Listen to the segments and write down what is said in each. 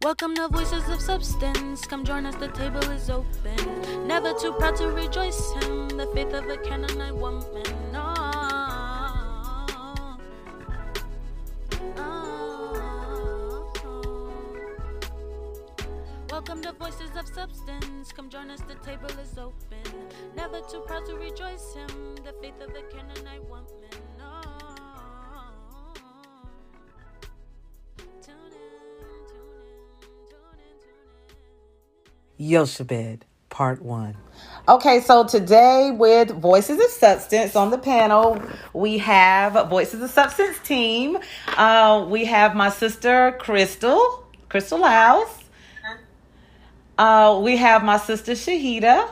Welcome to Voices of Substance. Come join us, the table is open. Never too proud to rejoice him, the faith of a Canaanite woman. No. Welcome to Voices of Substance. Come join us, the table is open. Never too proud to rejoice him, the faith of a Canaanite woman. Jochebed, Part 1. Okay, so today with Voices of Substance on the panel, we have Voices of Substance team. Uh, we have my sister Crystal, Crystal House. Uh, we have my sister Shahida.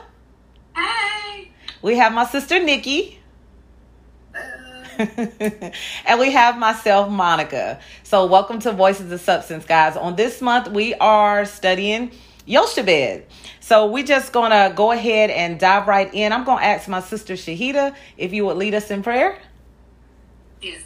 Hey. We have my sister Nikki. and we have myself, Monica. So, welcome to Voices of Substance, guys. On this month, we are studying Jochebed. So, we're just going to go ahead and dive right in. I'm going to ask my sister Shahida if you would lead us in prayer. Yes.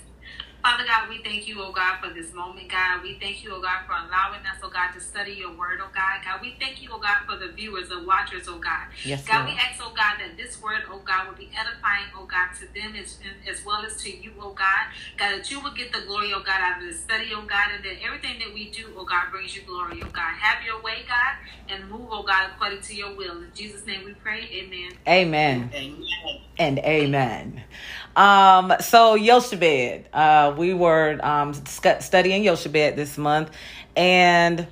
Father God, we thank you, oh God, for this moment, God. We thank you, oh God, for allowing us, oh God, to study your word, oh God. God, we thank you, oh God, for the viewers and watchers, oh God. Yes, God, Lord. we ask, oh God, that this word, oh God, will be edifying, oh God, to them as, as well as to you, oh God. God, that you will get the glory, oh God, out of the study, oh God, and that everything that we do, oh God, brings you glory, oh God. Have your way, God, and move, oh God, according to your will. In Jesus' name we pray. Amen. Amen. Amen. And amen. Um, so Jochebed, uh, we were um, studying Jochebed this month, and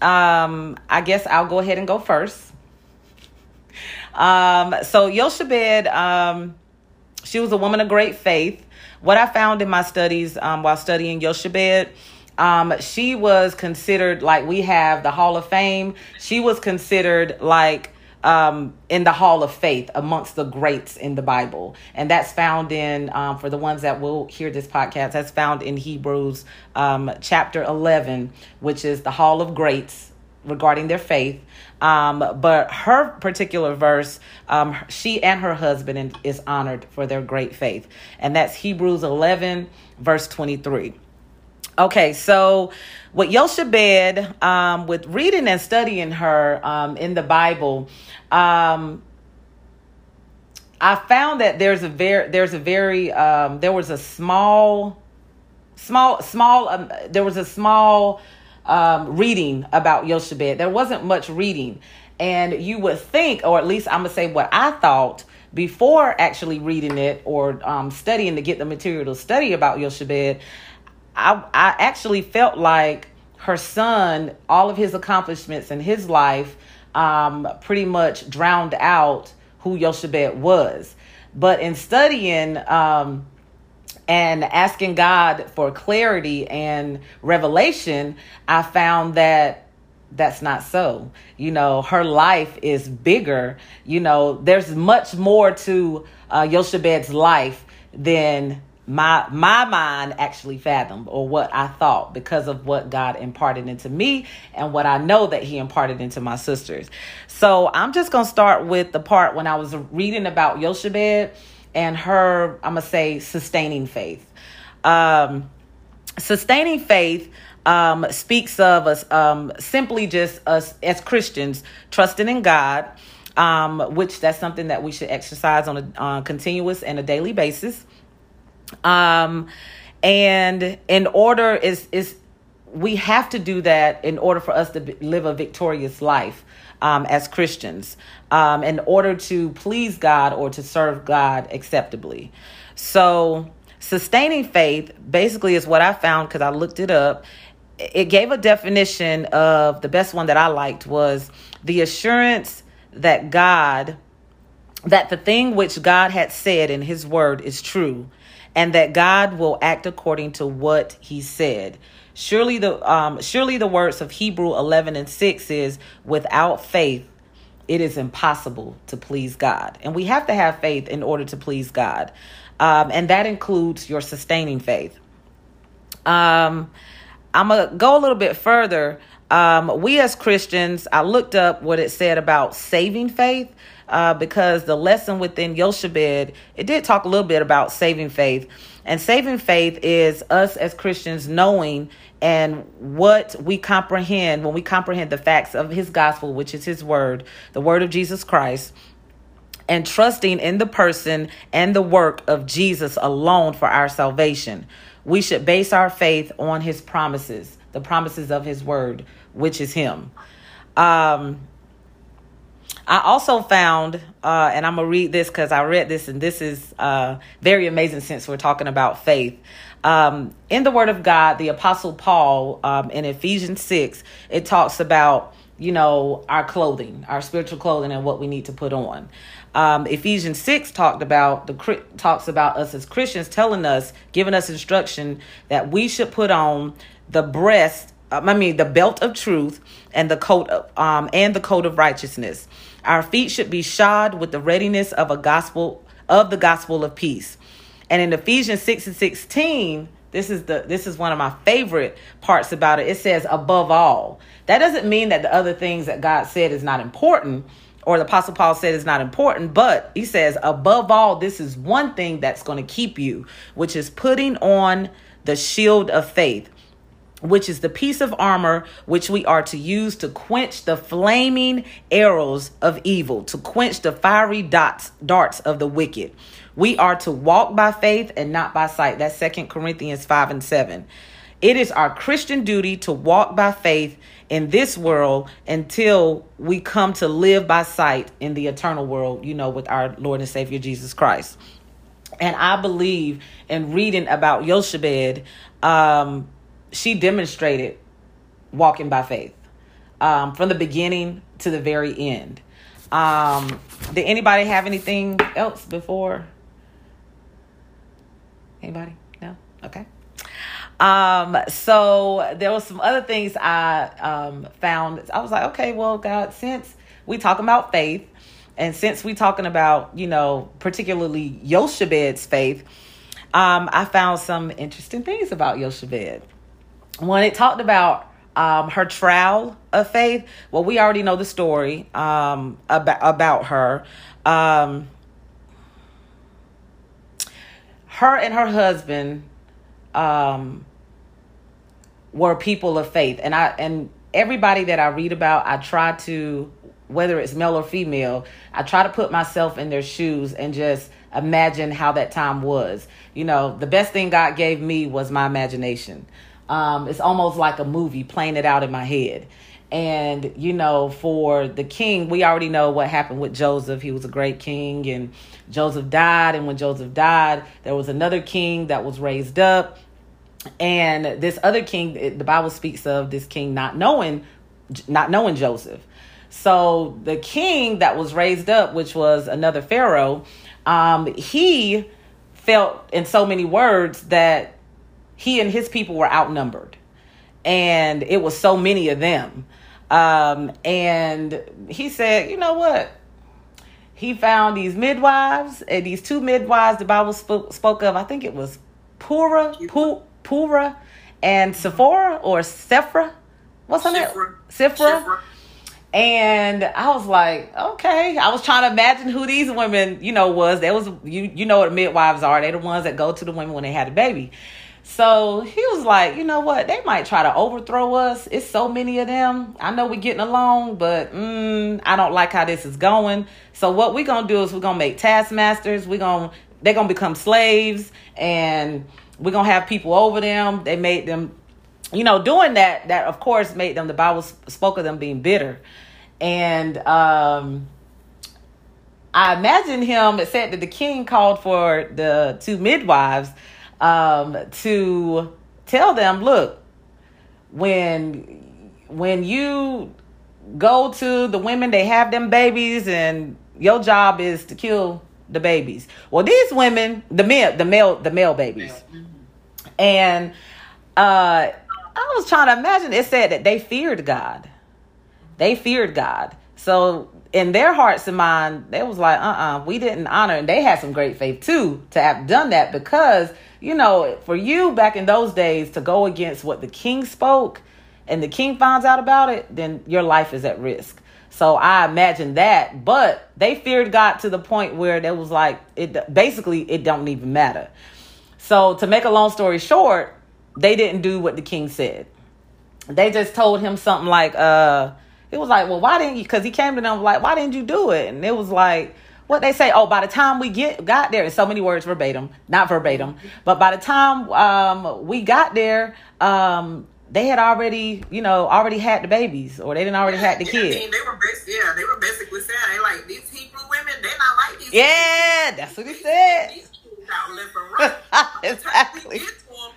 um, I guess I'll go ahead and go first. Um, so Jochebed, um, she was a woman of great faith. What I found in my studies um, while studying Jochebed, um, she was considered like we have the Hall of Fame. She was considered like um, in the Hall of Faith amongst the greats in the Bible, and that's found in um, for the ones that will hear this podcast. That's found in Hebrews um, chapter eleven, which is the Hall of Greats regarding their faith. Um, but her particular verse, um, she and her husband is honored for their great faith, and that's Hebrews eleven verse twenty three. Okay, so with Jochebed, um, with reading and studying her um, in the Bible, um, I found that there's a very there's a very um, there was a small small small um, there was a small um, reading about Jochebed. There wasn't much reading, and you would think, or at least I'm gonna say what I thought before actually reading it or um, studying to get the material to study about Jochebed. I I actually felt like her son, all of his accomplishments in his life, um, pretty much drowned out who Jochebed was. But in studying um, and asking God for clarity and revelation, I found that that's not so. You know, her life is bigger. You know, there's much more to uh, Jochebed's life than my my mind actually fathomed or what I thought because of what God imparted into me and what I know that he imparted into my sisters. So I'm just going to start with the part when I was reading about Jochebed and her I'm going to say sustaining faith. Um sustaining faith um, speaks of us um, simply just us as Christians trusting in God, um, which that's something that we should exercise on a uh, continuous and a daily basis. Um, and in order is is we have to do that in order for us to live a victorious life um, as Christians, um, in order to please God or to serve God acceptably. So, sustaining faith basically is what I found because I looked it up. It gave a definition of the best one that I liked was the assurance that God, that the thing which God had said in His Word is true, and that God will act according to what He said. Surely the um, surely the words of Hebrew eleven and six is without faith it is impossible to please God. And we have to have faith in order to please God. Um, and that includes your sustaining faith. Um, I'm going to go a little bit further. Um, we as Christians, I looked up what it said about saving faith. Uh, because the lesson within Jochebed, it did talk a little bit about saving faith. And saving faith is us as Christians knowing and what we comprehend when we comprehend the facts of his gospel, which is his word, the word of Jesus Christ, and trusting in the person and the work of Jesus alone for our salvation. We should base our faith on his promises, the promises of his word, which is him. Um, I also found, uh, and I'm gonna read this because I read this, and this is uh, very amazing since we're talking about faith. Um, in the Word of God, the Apostle Paul um, in Ephesians 6, it talks about, you know, our clothing, our spiritual clothing, and what we need to put on. Um, Ephesians 6 talked about the talks about us as Christians telling us, giving us instruction that we should put on the breast, I mean the belt of truth and the coat of, um, and the coat of righteousness. Our feet should be shod with the readiness of a gospel of the gospel of peace. And in Ephesians 6 and 16, this is the this is one of my favorite parts about it. It says above all. That doesn't mean that the other things that God said is not important or the apostle Paul said is not important, but he says above all this is one thing that's going to keep you, which is putting on the shield of faith which is the piece of armor which we are to use to quench the flaming arrows of evil, to quench the fiery dots, darts of the wicked. We are to walk by faith and not by sight. That's Second Corinthians 5 and 7. It is our Christian duty to walk by faith in this world until we come to live by sight in the eternal world, you know, with our Lord and Savior Jesus Christ. And I believe in reading about Jochebed, um, she demonstrated walking by faith um, from the beginning to the very end. Um, did anybody have anything else before? Anybody? No? Okay. Um, so there was some other things I um, found. I was like, okay, well, God, since we talking about faith, and since we talking about, you know, particularly Jochebed's faith, um, I found some interesting things about Jochebed. When it talked about um, her trial of faith, well, we already know the story um, about about her. Um, her and her husband um, were people of faith, and I and everybody that I read about, I try to whether it's male or female, I try to put myself in their shoes and just imagine how that time was. You know, the best thing God gave me was my imagination. Um, it's almost like a movie playing it out in my head. And, you know, for the king, we already know what happened with Joseph. He was a great king, and Joseph died. And when Joseph died, there was another king that was raised up. And this other king, the Bible speaks of this king not knowing, not knowing Joseph. So the king that was raised up, which was another Pharaoh, um, he felt in so many words that he and his people were outnumbered. And it was so many of them. Um, and he said, you know what? He found these midwives, and these two midwives the Bible spoke, spoke of. I think it was Pura, Pu, Pura, and Sephora or Sephra. What's her name? Sephra. And I was like, okay. I was trying to imagine who these women, you know, was. There was you you know what midwives are. They're the ones that go to the women when they had a baby. So he was like, you know what? They might try to overthrow us. It's so many of them. I know we're getting along, but mm, I don't like how this is going. So what we're gonna do is we're gonna make taskmasters. We're gonna they're gonna become slaves, and we're gonna have people over them. They made them, you know, doing that. That of course made them. The Bible spoke of them being bitter, and um. I imagine him. It said that the king called for the two midwives um, to tell them, look, when when you go to the women, they have them babies, and your job is to kill the babies. Well, these women, the male, the male, the male babies, and uh, I was trying to imagine. It said that they feared God. They feared God. So in their hearts and mind, they was like, uh uh-uh, uh we didn't honor, and they had some great faith too to have done that because you know, for you back in those days to go against what the king spoke and the king finds out about it, then your life is at risk. So I imagine that, but they feared God to the point where they was like it basically it don't even matter. So to make a long story short, they didn't do what the king said. They just told him something like, uh, it was like, well, why didn't you? Because he came to them like, why didn't you do it? And it was like, what they say. Oh, by the time we get got there, in so many words verbatim, not verbatim, but by the time um, we got there, um, they had already, you know, already had the babies, or they didn't already yeah, had the yeah, kids. I mean, they were basically, yeah, they were basically saying they like these Hebrew women, they're not like these. Yeah, women. that's what he said. These out left and right. By the time Exactly. get to them,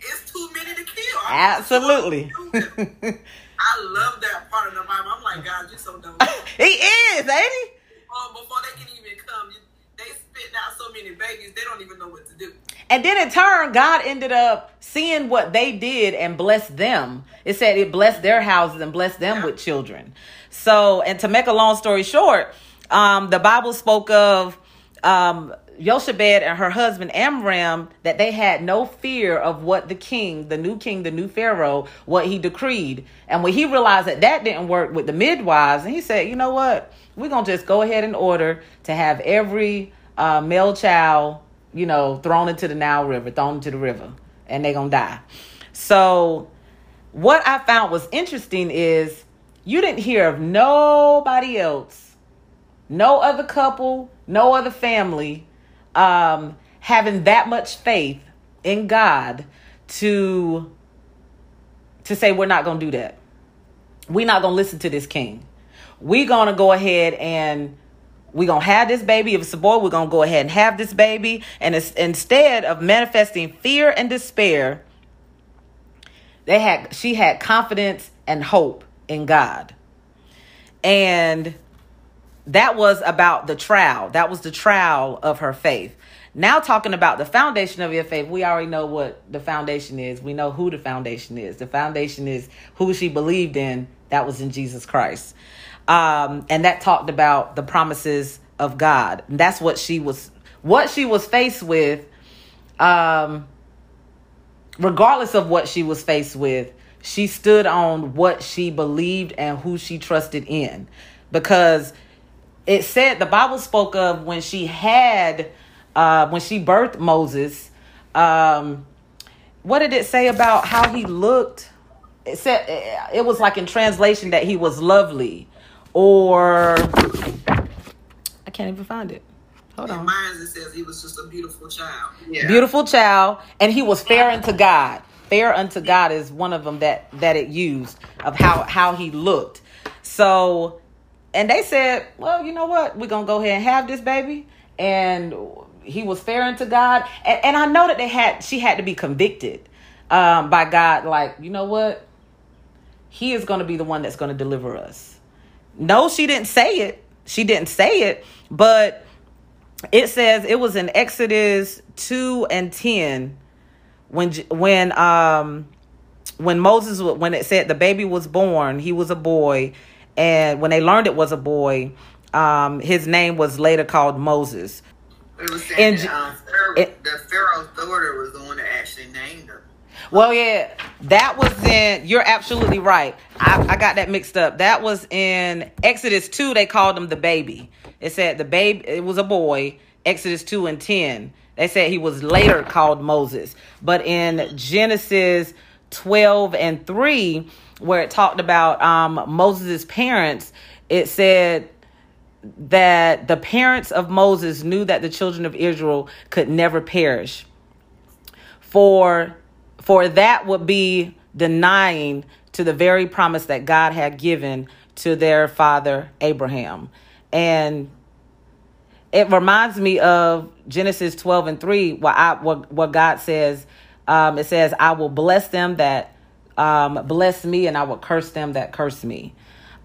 it's too many to kill. Absolutely. not sure what to do. I love that part of the Bible. I'm like, God, you're so dumb. he is, ain't he? Oh, before they can even come, they spit out so many babies, they don't even know what to do. And then in turn, God ended up seeing what they did and blessed them. It said it blessed their houses and blessed them Yeah. with children. So, and to make a long story short, um, the Bible spoke of um, Jochebed and her husband Amram that they had no fear of what the king, the new king, the new Pharaoh, what he decreed. And when he realized that that didn't work with the midwives, and he said, you know what? We're to just go ahead and order to have every uh, male child, you know, thrown into the Nile River, thrown into the river, and they're to die. So, what I found was interesting is you didn't hear of nobody else, no other couple, no other family um, having that much faith in God to to say we're not going to do that. We're not going to listen to this king. We're going to go ahead and we're going to have this baby. If it's a boy, we're going to go ahead and have this baby. And instead of manifesting fear and despair, they had she had confidence and hope in God. And that was about the trial. That was the trial of her faith. Now talking about the foundation of your faith, we already know what the foundation is. We know who the foundation is. The foundation is who she believed in. That was in Jesus Christ. Um, and that talked about the promises of God. That's what she was what she was faced with um regardless of what she was faced with, she stood on what she believed and who she trusted in. Because it said the Bible spoke of when she had uh when she birthed Moses, um what did it say about how he looked? It said it was like in translation that he was lovely or I can't even find it. Hold on mine, it says he was just a beautiful child. Yeah. beautiful child and he was fair unto god fair unto god is one of them that that it used of how how he looked so and they said well you know what? We're gonna go ahead and have this baby. And he was fair unto god. And, and i know that they had she had to be convicted um by god. Like you know what? He is going to be the one that's going to deliver us. No she didn't say it. She didn't say it but it says it was in Exodus 2 and 10 when when um when Moses when it said the baby was born he was a boy and when they learned it was a boy um his name was later called Moses It was saying And- that um, Pharaoh, it- the Pharaoh's daughter was the one that actually named her. Well, yeah, that was in. You're absolutely right. I, I got that mixed up. That was in Exodus two. They called him the baby. It said the baby. It was a boy. Exodus two and ten. They said he was later called Moses. But in Genesis twelve and three, where it talked about um, Moses' parents, it said that the parents of Moses knew that the children of Israel could never perish for for that would be denying to the very promise that God had given to their father Abraham. And it reminds me of Genesis 12 and 3, where, I, what, what God says, um, it says, I will bless them that um, bless me, and I will curse them that curse me.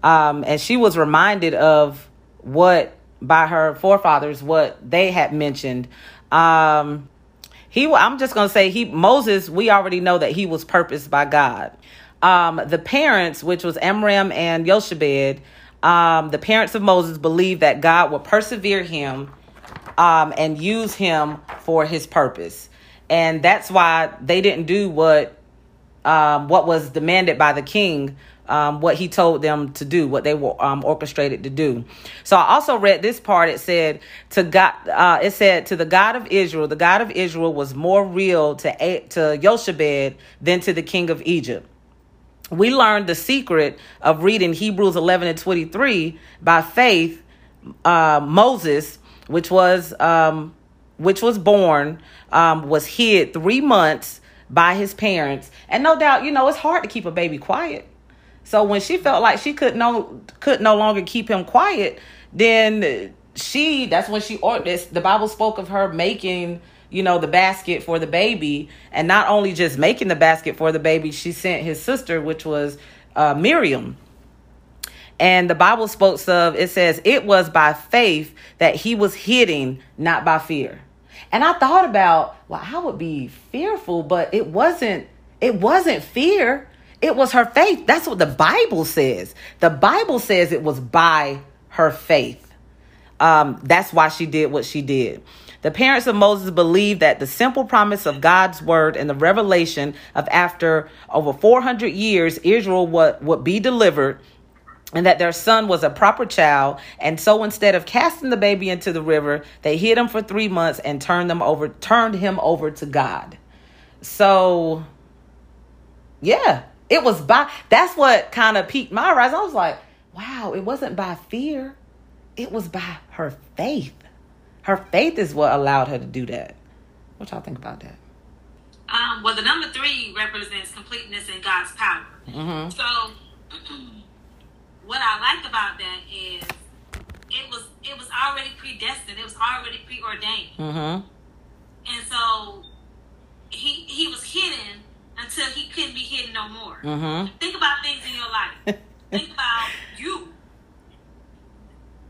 Um, and she was reminded of what by her forefathers, what they had mentioned. Um, he, I'm just gonna say he Moses. We already know that he was purposed by God. Um, the parents, which was Amram and Jochebed, um, the parents of Moses believed that God would persevere him um, and use him for his purpose, and that's why they didn't do what um, what was demanded by the king. Um, what he told them to do, what they were um, orchestrated to do. So I also read this part. It said to God. Uh, it said to the God of Israel. The God of Israel was more real to to Jochebed than to the king of Egypt we learned the secret of reading Hebrews 11 and 23 by faith. Uh, Moses, which was um, which was born, um, was hid three months by his parents, and no doubt, you know, it's hard to keep a baby quiet. So when she felt like she could no could no longer keep him quiet, then she that's when she ordered the Bible spoke of her making you know the basket for the baby. And not only just making the basket for the baby she sent his sister which was uh, miriam. And the bible spoke of it says it was by faith that he was hitting not by fear and i thought about well i would be fearful but it wasn't it wasn't fear it was her faith. That's what the Bible says. The Bible says it was by her faith. Um, that's why she did what she did. The parents of Moses believed that the simple promise of God's word and the revelation of after over 400 years, Israel would, would be delivered and that their son was a proper child. And so instead of casting the baby into the river, they hid him for three months and turned them over, turned him over to God. So yeah, it was by that's what kind of piqued my eyes. I was like, wow, it wasn't by fear, it was by her faith. Her faith is what allowed her to do that. What y'all think about that? Um, well, the number three represents completeness in God's power. Mm-hmm. So, what I like about that is it was it was already predestined. It was already preordained. Mm-hmm. And so he he was hidden until he couldn't be hidden no more. Mm-hmm. Think about things in your life. Think about you.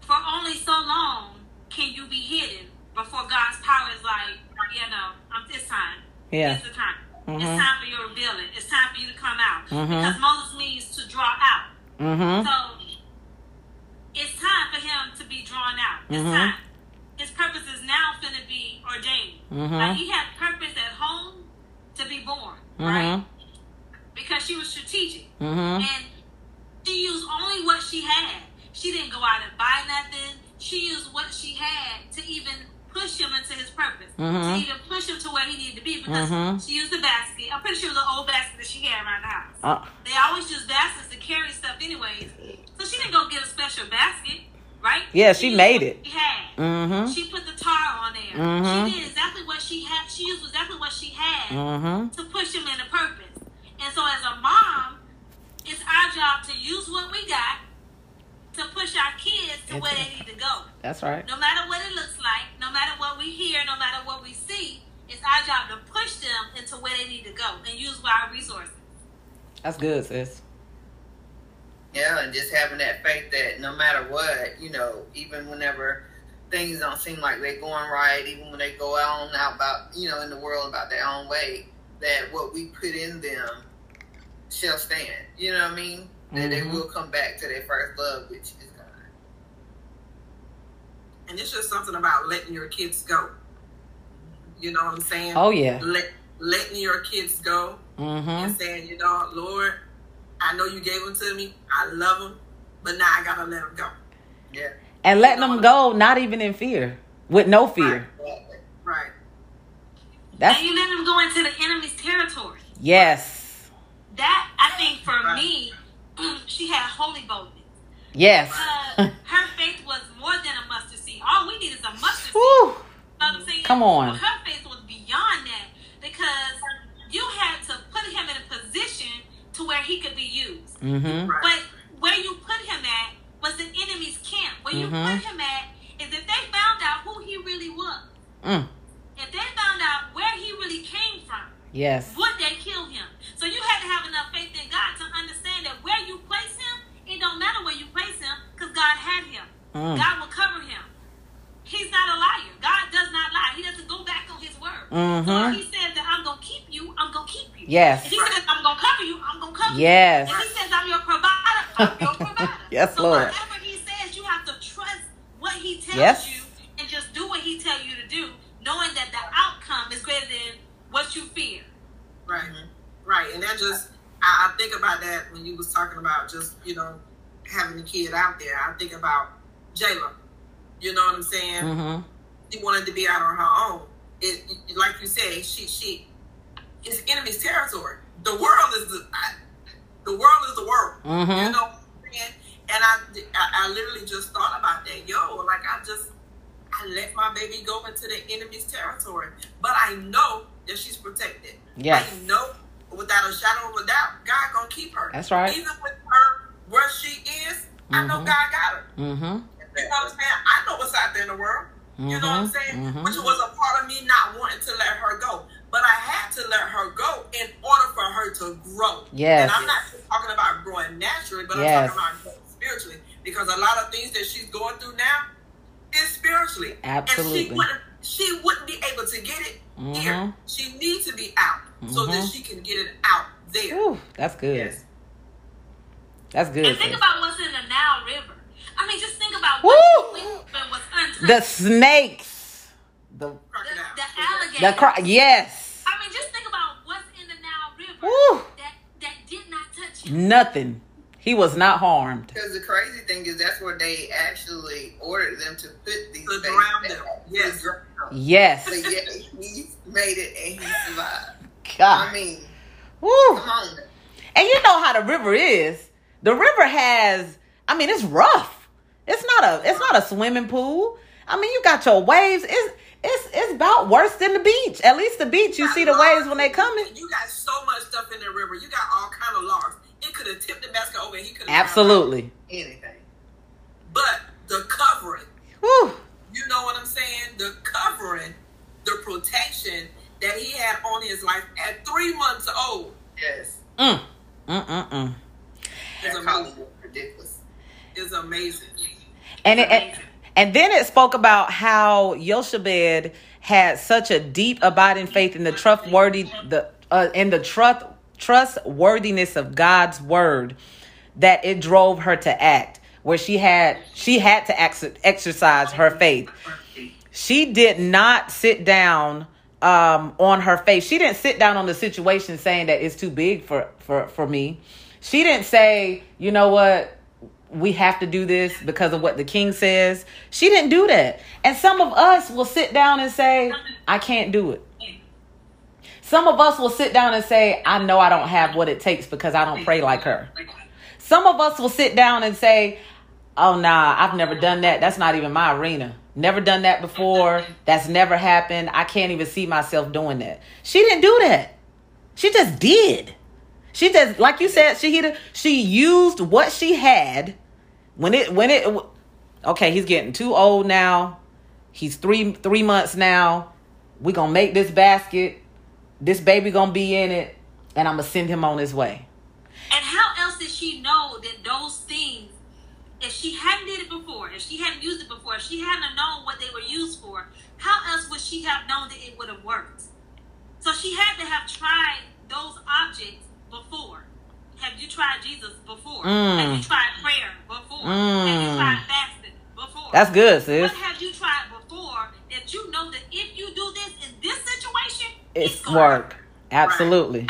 For only so long can you be hidden before God's power is like, you know, um, it's time. Yeah. It's the time. Mhm. It's time for your revealing. It's time for you to come out. Mhm. Because Moses means to draw out. Mm-hmm. So it's time for him to be drawn out. It's Mhm. time. His purpose is now going to be ordained. Mhm. Like he had purpose at home to be born, Mm-hmm. right? Because she was strategic. Mm-hmm. And she used only what she had. She didn't go out and buy nothing. She used what she had to even push him into his purpose. To even push him to where he needed to be because she used a basket. I'm pretty sure it was an old basket that she had around the house. Uh, They always use baskets to carry stuff anyways. So she didn't go get a special basket, right? Yeah, she used made it. She had. mm-hmm. She put the tar on there. Mhm. She did exactly what she had. She used exactly what she had Mm-hmm. to push him into purpose. And so, as a mom, it's our job to use what we got to push our kids to where they need to go. That's right. No matter what it looks like, no matter what we hear, no matter what we see, it's our job to push them into where they need to go and use our resources. That's good, sis. Yeah, and just having that faith that no matter what, you know, even whenever things don't seem like they're going right, even when they go on out about, you know, in the world about their own way, that what we put in them shall stand. You know what I mean? That they Mhm. will come back to their first love, which is God. And it's just something about letting your kids go. You know what I'm saying? Oh yeah. Let, letting your kids go Mm-hmm. and saying, you know, Lord, I know you gave them to me. I love them, but now I gotta let them go. Yeah. And letting them go, not even in fear, with no fear. Exactly. Right. That's and you let them go into the enemy's territory. yes, That, I think, for me, she had holy boldness. yes. Uh, her faith was more than a mustard seed. All we need is a mustard seed. Woo. You I'm saying? Come on. Her faith was beyond that because you had to put him in a position to where he could be used. Mm-hmm. But where you put him at was the enemy's camp. Where you Mhm. put him at is if they found out who he really was, Mm. if they found out where he really came from, Yes. would they kill him? So you had to have enough faith in God to understand that where you place him, it don't matter where you place him, because God had him. Mm. God will cover him. He's not a liar. God does not lie. He doesn't go back on his word. So if he says that I'm gonna keep you, I'm gonna keep you. Yes. If he says I'm gonna cover you, I'm gonna cover Yes. you. Yes. If he says I'm your provider, I'm your provider. Yes, so Lord. whatever he says, you have to trust what he tells Yes. you and just do what he tells you to do, knowing that the outcome is greater than what you fear. Right. Right. And that just, I, I think about that when you was talking about just, you know, having a kid out there. I think about Jayla. You know what I'm saying? Mm-hmm. She wanted to be out on her own. It, like you say, she she it's enemy's territory. The world is the I, the world is the world. Mm-hmm. You know what I'm saying? And I, I I literally just thought about that. Yo, like I just I let my baby go into the enemy's territory, but I know that she's protected. Yes. I know without a shadow of a doubt, God gonna keep her. That's right. Even with her where she is, I know Mhm. God got her. Mm-hmm. You know what I'm saying? I know what's out there in the world. You know what I'm Mhm. saying? Mhm. Which was a part of me not wanting to let her go. But I had to let her go in order for her to grow. Yes. And I'm not talking about growing naturally, but Yes. I'm talking about spiritually. Because a lot of things that she's going through now is spiritually. Absolutely. And she wouldn't she wouldn't be able to get it here. Mhm. She needs to be out so that Mhm. she can get it out there. Ooh, that's good. Yes. That's good. And think about what's in the Nile River. I mean, just think about Woo! what was untouched. The snakes. The the, Crocodile. the alligators. the cro- yes. I mean, just think about what's in the Nile River Woo. that that did not touch him. Nothing. He was not harmed. Because the crazy thing is, that's where they actually ordered them to put these To babies drown them. Yes. drown. Yes. But yet he made it and he survived. I mean, Woo. come on. And you know how the river is. The river has. I mean, it's rough. It's not a. It's not a swimming pool. I mean, you got your waves. It's it's it's about worse than the beach. At least the beach, you see the waves when they coming. You got so much stuff in the river. You got all kind of logs. It could have tipped the basket over. and He could have Absolutely. Anything. But the covering, Woo. you know what I'm saying? The covering, the protection that he had on his life at three months old Yes. Mm. Mm. Mm. Mm. is That amazing. college was ridiculous. Is amazing. And it, and, and then it spoke about how Jochebed had such a deep abiding faith in the trustworthy the uh, in the trust trustworthiness of God's word that it drove her to act where she had she had to ex- exercise her faith. She did not sit down um, on her faith. She didn't sit down on the situation saying that it's too big for for for me. She didn't say, you know what, we have to do this because of what the king says. She didn't do that. And some of us will sit down and say, I can't do it. Some of us will sit down and say, I know I don't have what it takes because I don't pray like her. Some of us will sit down and say, Oh, nah, I've never done that. That's not even my arena. Never done that before. That's never happened. I can't even see myself doing that. She didn't do that. She just did. She just, like you said, Shahida, she used what she had when it, when it, okay, he's getting too old now. He's three, three months now. we to make this basket. This baby to be in it. And I'm to send him on his way. And how else did she know that those things, if she hadn't did it before, if she hadn't used it before, if she hadn't known what they were used for, how else would she have known that it would have worked? So she had to have tried those objects before. Have you tried Jesus before? Mm. Have you tried prayer before? Have you Mm. tried fasting before? That's good, sis. What have you tried before that you know that if you do this in this situation, It's gonna work. Absolutely.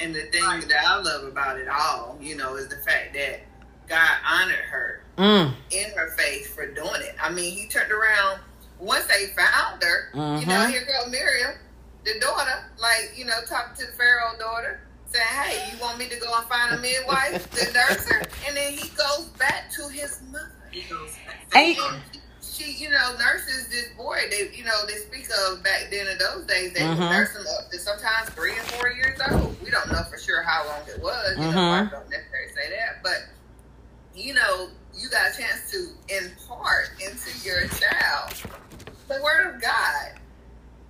And the thing that I love about it all, you know, is the fact that God honored her Mm. in her faith for doing it. I mean, he turned around once they found her. You know, Mhm. here go Miriam, the daughter, like you know, talking to the Pharaoh daughter, saying, "Hey, you want me to go and find a midwife to nurse her?" And then he goes back to his mother. He goes, And- And she, you know, nurses this boy. They, you know, they speak of back then in those days. They would Mhm. nurse him up to sometimes three and four years old. We don't know for sure how long it was. You know, Mhm. I don't necessarily say that, but you know, you got a chance to impart into your child the word of God.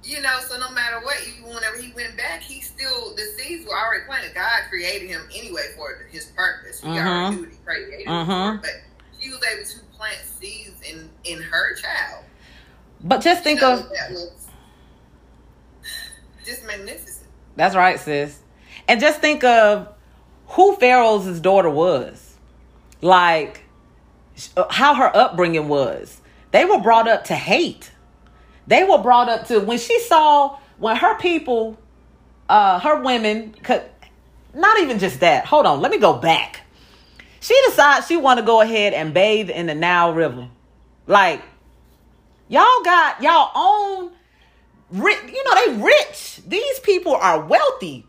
You know, so no matter what, even whenever he went back, he still the seeds were already planted. God created him anyway for his purpose. He mm-hmm. already knew what he created for, mm-hmm. but she was able to plant seeds in in her child. But just think of that was just magnificent. that's right, sis. And just think of who Pharaoh's daughter was. Like uh, how her upbringing was. They were brought up to hate. They were brought up to when she saw when her people uh her women could not even just that. Hold on, let me go back. She decides she want to go ahead and bathe in the Nile River. Like, y'all got y'all own rich, you know, they rich. These people are wealthy.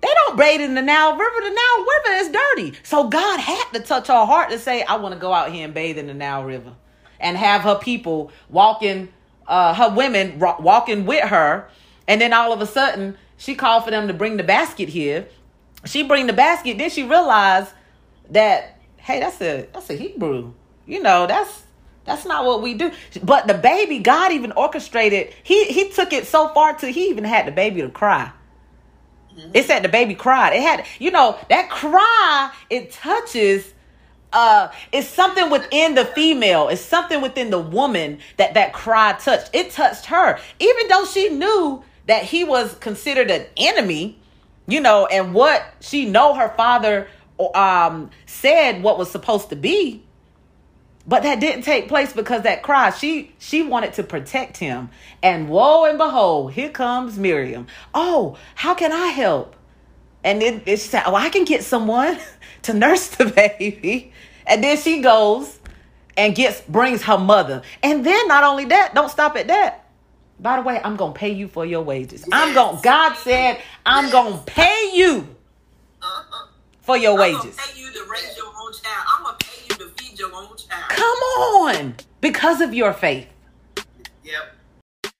They don't bathe in the Nile River. The Nile River is dirty. So God had to touch her heart to say, I want to go out here and bathe in the Nile River. And have her people walking, uh, her women walking with her. And then all of a sudden, she called for them to bring the basket here. She bring the basket. Then she realized that, hey, that's a that's a Hebrew. You know, that's that's not what we do. But the baby, God even orchestrated. He he took it so far to he even had the baby to cry. It said the baby cried. It had, you know, that cry, it touches uh it's something within the female it's something within the woman that that cry touched it touched her even though she knew that he was considered an enemy you know and what she know her father um said what was supposed to be but that didn't take place because that cry, she she wanted to protect him. And woe and behold, here comes Miriam. Oh, how can I help? And then she said, Oh, I can get someone to nurse the baby. And then she goes and gets brings her mother. And then not only that, don't stop at that. By the way, I'm gonna pay you for your wages. I'm gonna God said, I'm gonna pay you uh-uh. for your I'm gonna wages. pay you to raise your own child. I'm gonna pay you to feed your own child. Come on, because of your faith. Yep.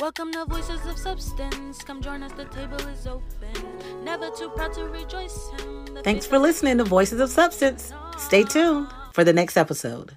Welcome to Voices of Substance. Come join us, the table is open. Never too proud to rejoice him. The Thanks for listening to Voices of Substance. Stay tuned for the next episode.